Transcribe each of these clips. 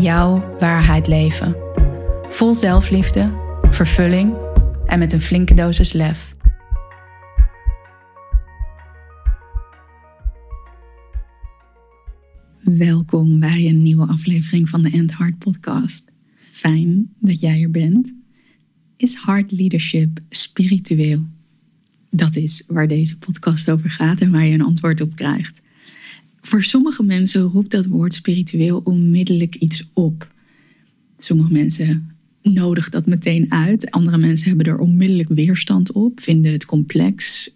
jouw waarheid leven. Vol zelfliefde, vervulling en met een flinke dosis lef. Welkom bij een nieuwe aflevering van de End Heart Podcast. Fijn dat jij er bent. Is heart leadership spiritueel? Dat is waar deze podcast over gaat en waar je een antwoord op krijgt. Voor sommige mensen roept dat woord spiritueel onmiddellijk iets op. Sommige mensen nodigen dat meteen uit. Andere mensen hebben er onmiddellijk weerstand op, vinden het complex,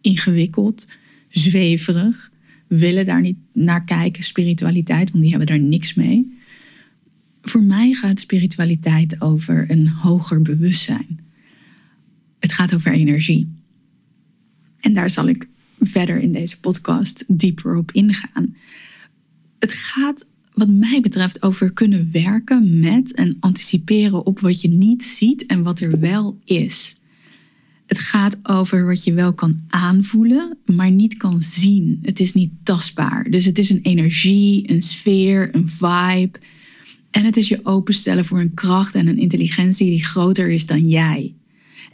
ingewikkeld, zweverig, willen daar niet naar kijken, spiritualiteit, want die hebben daar niks mee. Voor mij gaat spiritualiteit over een hoger bewustzijn. Het gaat over energie. En daar zal ik verder in deze podcast dieper op ingaan. Het gaat, wat mij betreft, over kunnen werken met en anticiperen op wat je niet ziet en wat er wel is. Het gaat over wat je wel kan aanvoelen, maar niet kan zien. Het is niet tastbaar. Dus het is een energie, een sfeer, een vibe. En het is je openstellen voor een kracht en een intelligentie die groter is dan jij.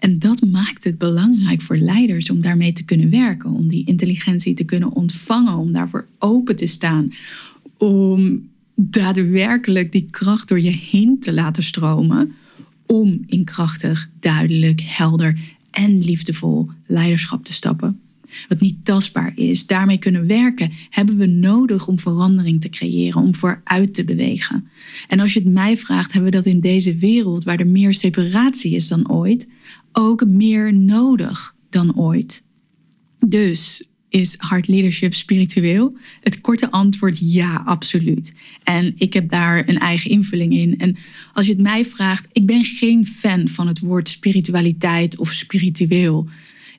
En dat maakt het belangrijk voor leiders om daarmee te kunnen werken, om die intelligentie te kunnen ontvangen, om daarvoor open te staan, om daadwerkelijk die kracht door je heen te laten stromen, om in krachtig, duidelijk, helder en liefdevol leiderschap te stappen. Wat niet tastbaar is, daarmee kunnen werken, hebben we nodig om verandering te creëren, om vooruit te bewegen. En als je het mij vraagt, hebben we dat in deze wereld waar er meer separatie is dan ooit, ook meer nodig dan ooit. Dus is hard leadership spiritueel? Het korte antwoord ja, absoluut. En ik heb daar een eigen invulling in. En als je het mij vraagt, ik ben geen fan van het woord spiritualiteit of spiritueel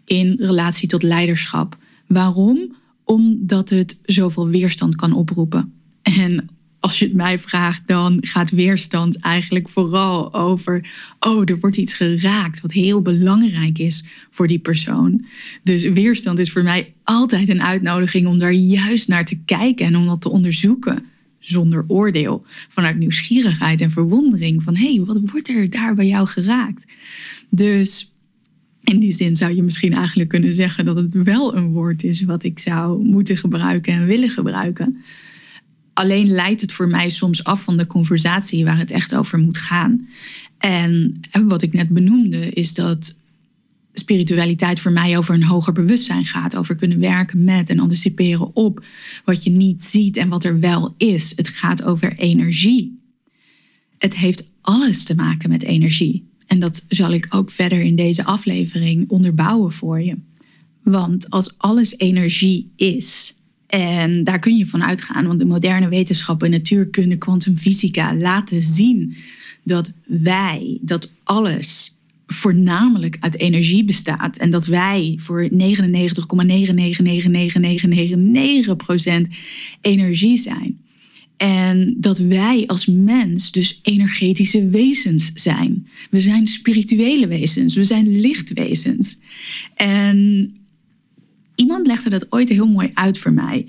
in relatie tot leiderschap. Waarom? Omdat het zoveel weerstand kan oproepen. En als je het mij vraagt, dan gaat weerstand eigenlijk vooral over, oh, er wordt iets geraakt wat heel belangrijk is voor die persoon. Dus weerstand is voor mij altijd een uitnodiging om daar juist naar te kijken en om dat te onderzoeken zonder oordeel, vanuit nieuwsgierigheid en verwondering van, hé, hey, wat wordt er daar bij jou geraakt? Dus in die zin zou je misschien eigenlijk kunnen zeggen dat het wel een woord is wat ik zou moeten gebruiken en willen gebruiken. Alleen leidt het voor mij soms af van de conversatie waar het echt over moet gaan. En wat ik net benoemde, is dat spiritualiteit voor mij over een hoger bewustzijn gaat. Over kunnen werken met en anticiperen op wat je niet ziet en wat er wel is. Het gaat over energie. Het heeft alles te maken met energie. En dat zal ik ook verder in deze aflevering onderbouwen voor je. Want als alles energie is, en daar kun je van uitgaan, want de moderne wetenschappen, natuurkunde, kwantumfysica laten zien dat wij, dat alles voornamelijk uit energie bestaat en dat wij voor 99,9999999% energie zijn. En dat wij als mens dus energetische wezens zijn. We zijn spirituele wezens, we zijn lichtwezens. En iemand legde dat ooit heel mooi uit voor mij.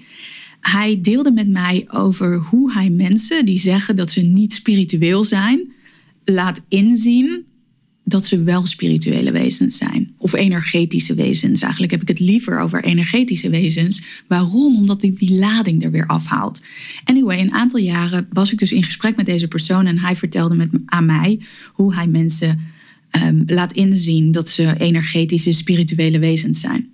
Hij deelde met mij over hoe hij mensen die zeggen dat ze niet spiritueel zijn, laat inzien dat ze wel spirituele wezens zijn. Of energetische wezens. Eigenlijk heb ik het liever over energetische wezens. Waarom? Omdat ik die lading er weer afhaalt. Anyway, een aantal jaren was ik dus in gesprek met deze persoon en hij vertelde met, aan mij hoe hij mensen um, laat inzien dat ze energetische, spirituele wezens zijn.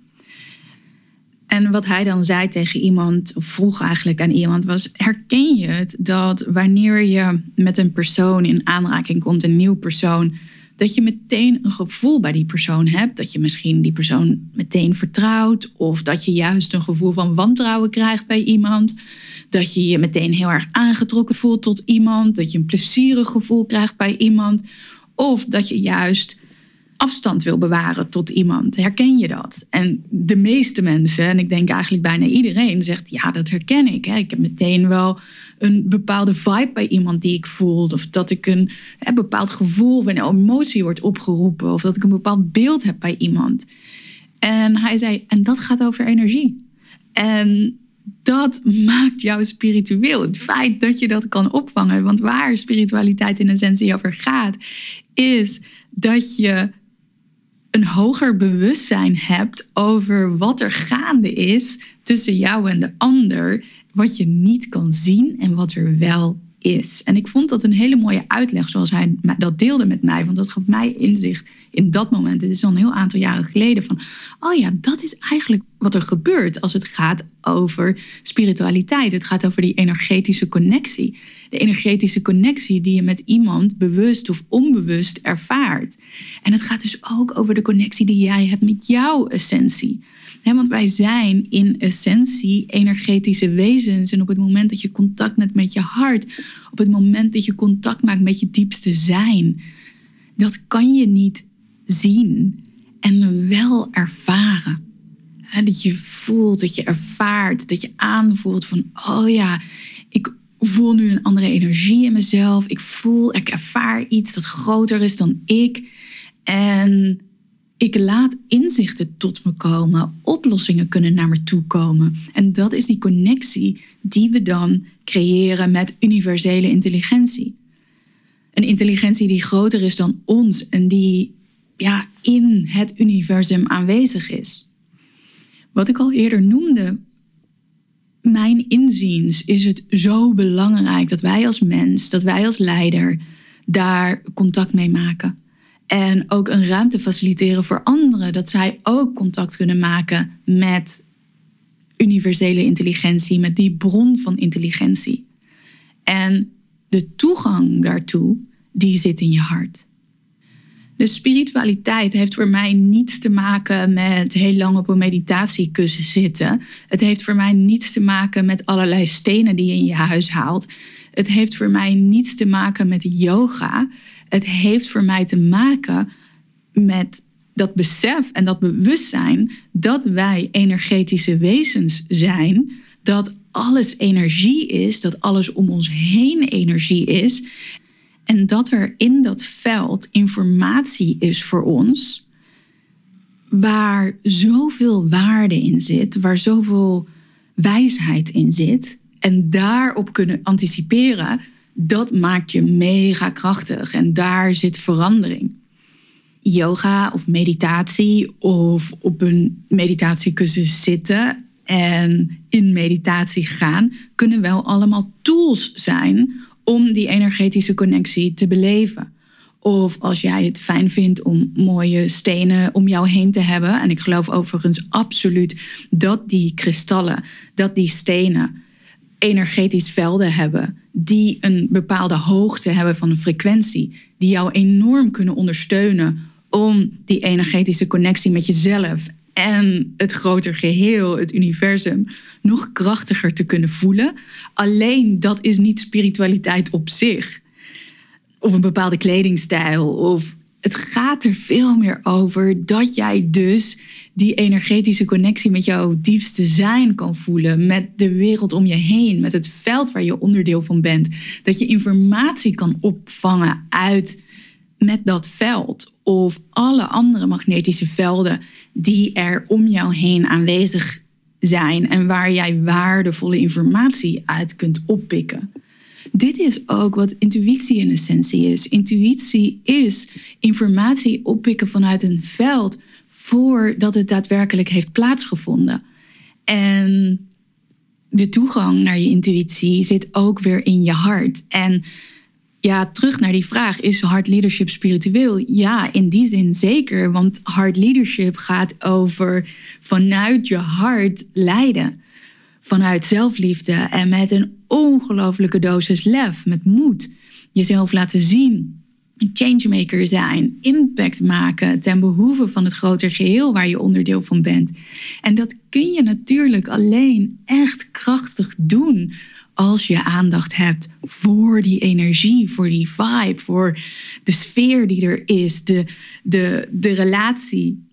En wat hij dan zei tegen iemand, of vroeg eigenlijk aan iemand, was: herken je het dat wanneer je met een persoon in aanraking komt, een nieuw persoon, dat je meteen een gevoel bij die persoon hebt? Dat je misschien die persoon meteen vertrouwt, of dat je juist een gevoel van wantrouwen krijgt bij iemand. dat je je meteen heel erg aangetrokken voelt tot iemand, dat je een plezierig gevoel krijgt bij iemand, of dat je juist afstand wil bewaren tot iemand. Herken je dat? En de meeste mensen, en ik denk eigenlijk bijna iedereen, zegt ja, dat herken ik. Hè. Ik heb meteen wel een bepaalde vibe bij iemand die ik voel. Of dat ik een, bepaald gevoel of een emotie wordt opgeroepen. Of dat ik een bepaald beeld heb bij iemand. En hij zei, en dat gaat over energie. En dat maakt jou spiritueel. Het feit dat je dat kan opvangen. Want waar spiritualiteit in essentie over gaat, is dat je een hoger bewustzijn hebt over wat er gaande is tussen jou en de ander, wat je niet kan zien en wat er wel is. En ik vond dat een hele mooie uitleg zoals hij dat deelde met mij, want dat gaf mij inzicht in dat moment. Het is al een heel aantal jaren geleden van, oh ja, dat is eigenlijk wat er gebeurt als het gaat over spiritualiteit. Het gaat over die energetische connectie. De energetische connectie die je met iemand bewust of onbewust ervaart. En het gaat dus ook over de connectie die jij hebt met jouw essentie want wij zijn in essentie energetische wezens. En op het moment dat je contact met, met je hart, op het moment dat je contact maakt met je diepste zijn, dat kan je niet zien en wel ervaren. dat je voelt, dat je ervaart, dat je aanvoelt van, oh ja, ik voel nu een andere energie in mezelf. Ik voel, ik ervaar iets dat groter is dan ik. En ik laat inzichten tot me komen, oplossingen kunnen naar me toe komen. En dat is die connectie die we dan creëren met universele intelligentie. Een intelligentie die groter is dan ons en die ja, in het universum aanwezig is. Wat ik al eerder noemde, mijn inziens is het zo belangrijk dat wij als mens, dat wij als leider daar contact mee maken. En ook een ruimte faciliteren voor anderen, dat zij ook contact kunnen maken met universele intelligentie, met die bron van intelligentie. En de toegang daartoe, die zit in je hart. De spiritualiteit heeft voor mij niets te maken met heel lang op een meditatiekussen zitten. Het heeft voor mij niets te maken met allerlei stenen die je in je huis haalt. Het heeft voor mij niets te maken met yoga. Het heeft voor mij te maken met dat besef en dat bewustzijn dat wij energetische wezens zijn, dat alles energie is, dat alles om ons heen energie is en dat er in dat veld informatie is voor ons waar zoveel waarde in zit, waar zoveel wijsheid in zit en daarop kunnen anticiperen dat maakt je mega krachtig en daar zit verandering. Yoga of meditatie of op een meditatiecursus zitten en in meditatie gaan kunnen wel allemaal tools zijn om die energetische connectie te beleven. Of als jij het fijn vindt om mooie stenen om jou heen te hebben. En ik geloof overigens absoluut dat die kristallen, dat die stenen energetisch velden hebben die een bepaalde hoogte hebben van een frequentie, die jou enorm kunnen ondersteunen om die energetische connectie met jezelf en het groter geheel, het universum, nog krachtiger te kunnen voelen. Alleen dat is niet spiritualiteit op zich. Of een bepaalde kledingstijl of het gaat er veel meer over dat jij dus die energetische connectie met jouw diepste zijn kan voelen, met de wereld om je heen, met het veld waar je onderdeel van bent. Dat je informatie kan opvangen uit met dat veld of alle andere magnetische velden die er om jou heen aanwezig zijn en waar jij waardevolle informatie uit kunt oppikken. Dit is ook wat intuïtie in essentie is. Intuïtie is informatie oppikken vanuit een veld voordat het daadwerkelijk heeft plaatsgevonden. En de toegang naar je intuïtie zit ook weer in je hart. En ja, terug naar die vraag: is hard leadership spiritueel? Ja, in die zin zeker. Want hard leadership gaat over vanuit je hart leiden vanuit zelfliefde en met een ongelofelijke dosis lef, met moed. Jezelf laten zien, een changemaker zijn, impact maken ten behoeve van het groter geheel waar je onderdeel van bent. En dat kun je natuurlijk alleen echt krachtig doen als je aandacht hebt voor die energie, voor die vibe, voor de sfeer die er is, de, de, de relatie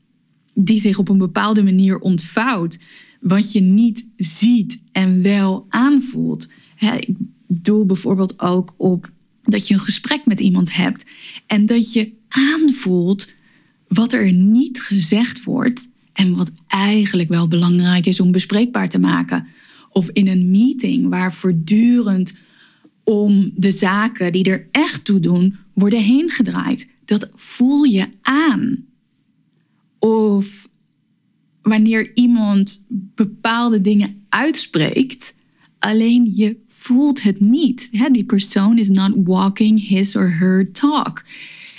die zich op een bepaalde manier ontvouwt, wat je niet ziet en wel aanvoelt. ik doel bijvoorbeeld ook op dat je een gesprek met iemand hebt en dat je aanvoelt wat er niet gezegd wordt en wat eigenlijk wel belangrijk is om bespreekbaar te maken. Of in een meeting waar voortdurend om de zaken die er echt toe doen worden heen gedraaid. Dat voel je aan. Of wanneer iemand bepaalde dingen uitspreekt, alleen je voelt het niet. Die persoon is not walking his or her talk.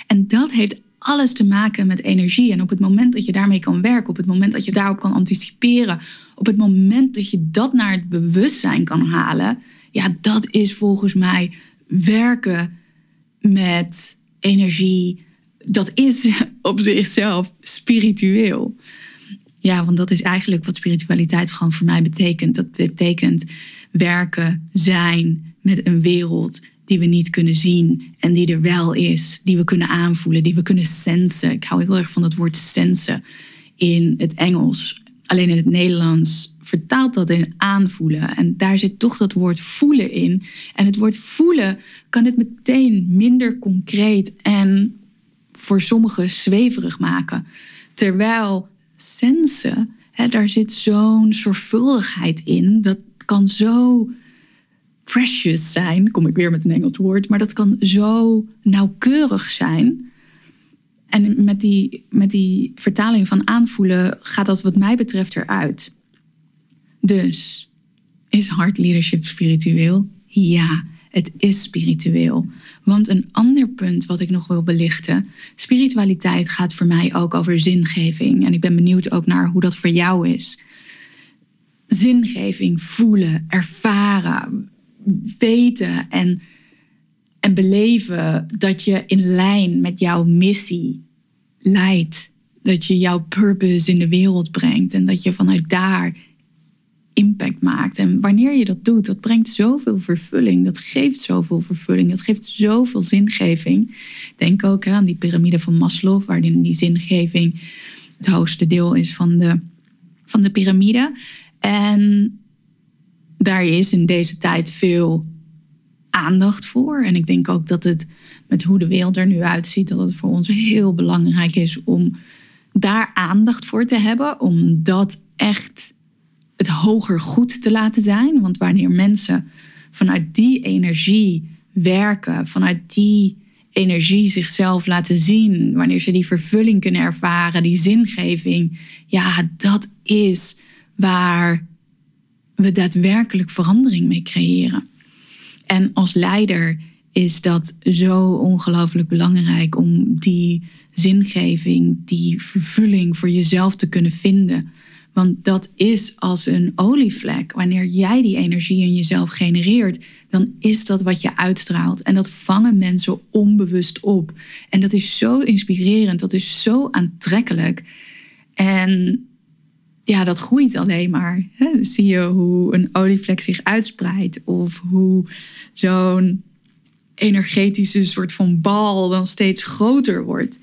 En dat heeft alles te maken met energie. En op het moment dat je daarmee kan werken, op het moment dat je daarop kan anticiperen, op het moment dat je dat naar het bewustzijn kan halen, ja, dat is volgens mij werken met energie. Dat is op zichzelf spiritueel. Ja, want dat is eigenlijk wat spiritualiteit gewoon voor mij betekent. Dat betekent werken, zijn met een wereld die we niet kunnen zien en die er wel is, die we kunnen aanvoelen, die we kunnen sensen. Ik hou heel erg van het woord sensen in het Engels. Alleen in het Nederlands vertaalt dat in aanvoelen. En daar zit toch dat woord voelen in. En het woord voelen kan het meteen minder concreet en voor sommigen zweverig maken. Terwijl sensen, daar zit zo'n zorgvuldigheid in. Dat kan zo precious zijn. Kom ik weer met een Engels woord. Maar dat kan zo nauwkeurig zijn. En met die, met die vertaling van aanvoelen gaat dat wat mij betreft eruit. Dus, is hard leadership spiritueel? Ja, het is spiritueel. Want een ander punt wat ik nog wil belichten, spiritualiteit gaat voor mij ook over zingeving. En ik ben benieuwd ook naar hoe dat voor jou is. Zingeving, voelen, ervaren, weten en, en beleven dat je in lijn met jouw missie leidt. Dat je jouw purpose in de wereld brengt en dat je vanuit daar impact maakt. En wanneer je dat doet, dat brengt zoveel vervulling. Dat geeft zoveel vervulling. Dat geeft zoveel zingeving. Denk ook aan die piramide van Maslow, waarin die zingeving het hoogste deel is van de, van de piramide. En daar is in deze tijd veel aandacht voor. En ik denk ook dat het met hoe de wereld er nu uitziet, dat het voor ons heel belangrijk is om daar aandacht voor te hebben. Om dat echt het hoger goed te laten zijn. Want wanneer mensen vanuit die energie werken, vanuit die energie zichzelf laten zien, wanneer ze die vervulling kunnen ervaren, die zingeving, ja, dat is waar we daadwerkelijk verandering mee creëren. En als leider is dat zo ongelooflijk belangrijk om die zingeving, die vervulling voor jezelf te kunnen vinden. Want dat is als een olievlek. Wanneer jij die energie in jezelf genereert, dan is dat wat je uitstraalt. En dat vangen mensen onbewust op. En dat is zo inspirerend, dat is zo aantrekkelijk. En ja, dat groeit alleen maar. Zie je hoe een olievlek zich uitspreidt of hoe zo'n energetische soort van bal dan steeds groter wordt.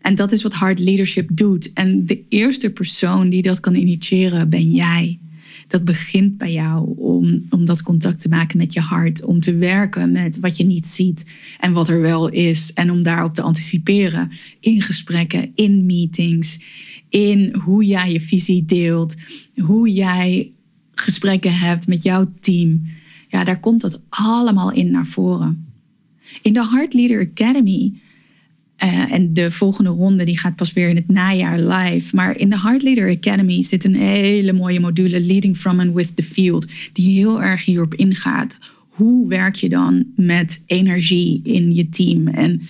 En dat is wat hard leadership doet. En de eerste persoon die dat kan initiëren ben jij. Dat begint bij jou om, om dat contact te maken met je hart. Om te werken met wat je niet ziet en wat er wel is. En om daarop te anticiperen in gesprekken, in meetings, in hoe jij je visie deelt, hoe jij gesprekken hebt met jouw team. Ja, daar komt dat allemaal in naar voren. In de Heart Leader Academy uh, en de volgende ronde die gaat pas weer in het najaar live. Maar in de Heart Leader Academy zit een hele mooie module Leading from and with the field. Die heel erg hierop ingaat. Hoe werk je dan met energie in je team? En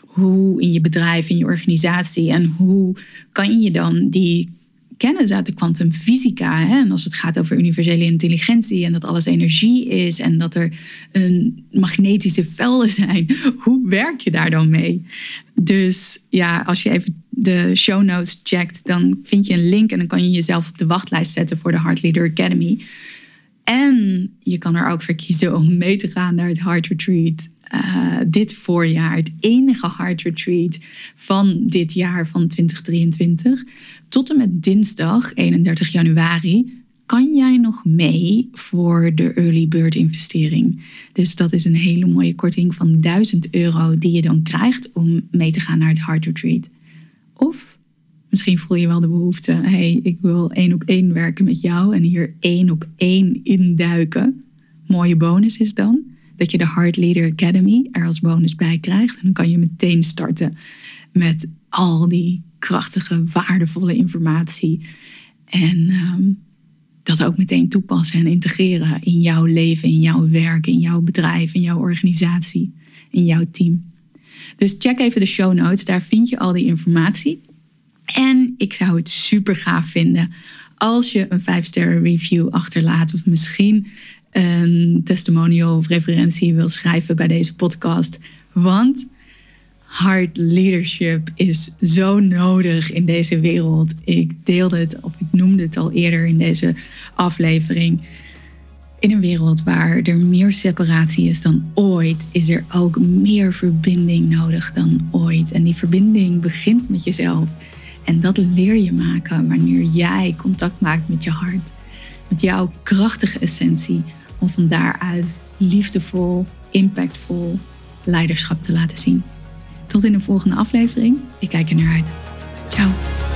hoe in je bedrijf, in je organisatie. En hoe kan je dan die kennis uit de kwantumfysica. En als het gaat over universele intelligentie en dat alles energie is en dat er een magnetische velden zijn. Hoe werk je daar dan mee? Dus ja, als je even de show notes checkt, dan vind je een link en dan kan je jezelf op de wachtlijst zetten voor de Heart Leader Academy. En je kan er ook voor kiezen om mee te gaan naar het Heart Retreat. Uh, dit voorjaar, het enige Heart Retreat van dit jaar van 2023. Tot en met dinsdag 31 januari kan jij nog mee voor de early bird investering. Dus dat is een hele mooie korting van 1000 euro die je dan krijgt om mee te gaan naar het Heart Retreat. Of misschien voel je wel de behoefte, hey, ik wil één op één werken met jou en hier één op één induiken. Mooie bonus is dan dat je de Heart Leader Academy er als bonus bij krijgt. En dan kan je meteen starten met al die krachtige, waardevolle informatie. En ehm, dat ook meteen toepassen en integreren in jouw leven, in jouw werk, in jouw bedrijf, in jouw organisatie, in jouw team. Dus check even de show notes, daar vind je al die informatie. En ik zou het super gaaf vinden als je een 5-sterren review achterlaat of misschien een testimonial of referentie wil schrijven bij deze podcast. Want hard leadership is zo nodig in deze wereld. Ik deelde het, of ik noemde het al eerder in deze aflevering. In een wereld waar er meer separatie is dan ooit, is er ook meer verbinding nodig dan ooit. En die verbinding begint met jezelf. En dat leer je maken wanneer jij contact maakt met je hart, met jouw krachtige essentie, om van daaruit liefdevol, impactvol leiderschap te laten zien. Tot in de volgende aflevering. Ik kijk er naar uit. Ciao.